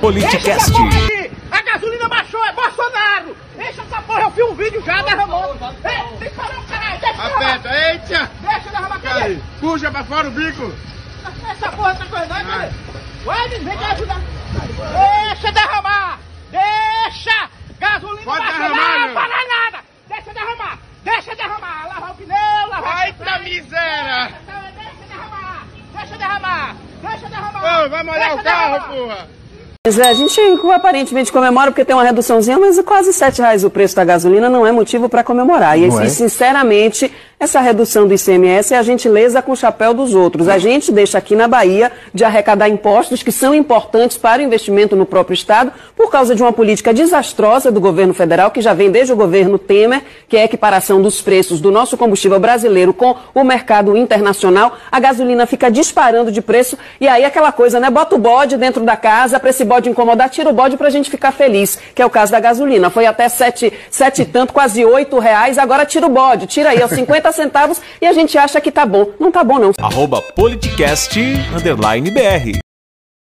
Politicast. A gasolina baixou, é Bolsonaro! Deixa essa porra, eu fiz um vídeo já, derramou. Ei, tem que parar o caralho, deixa Aperta, eita! Deixa derramar, Cadê? Puxa pra fora o bico! Essa porra tá correndo, vai, cadê? Vai, vem cá ajudar. Deixa derramar! Deixa! Gasolina Pode baixou, derramar, não, para nada! Deixa derramar! Deixa derramar! Lavar o pneu, lavar Ai, o tá miséria! Deixa derramar! Deixa derramar! Deixa derramar! Ô, vai molhar Deixa o carro, derramar. porra! Mas é, a gente aparentemente comemora porque tem uma reduçãozinha, mas quase 7 reais o preço da gasolina não é motivo para comemorar. E, e, é? sinceramente, essa redução do ICMS é a gentileza com o chapéu dos outros. A gente deixa aqui na Bahia de arrecadar impostos que são importantes para o investimento no próprio Estado por causa de uma política desastrosa do governo federal, que já vem desde o governo Temer, que é a equiparação dos preços do nosso combustível brasileiro com o mercado internacional. A gasolina fica disparando de preço e aí aquela coisa, né? Bota o bode dentro da casa para esse bode incomodar, tira o bode para a gente ficar feliz, que é o caso da gasolina. Foi até sete, sete e tanto, quase oito reais, agora tira o bode, tira aí aos 50 centavos e a gente acha que tá bom. Não tá bom não. Arroba Politicast, underline BR.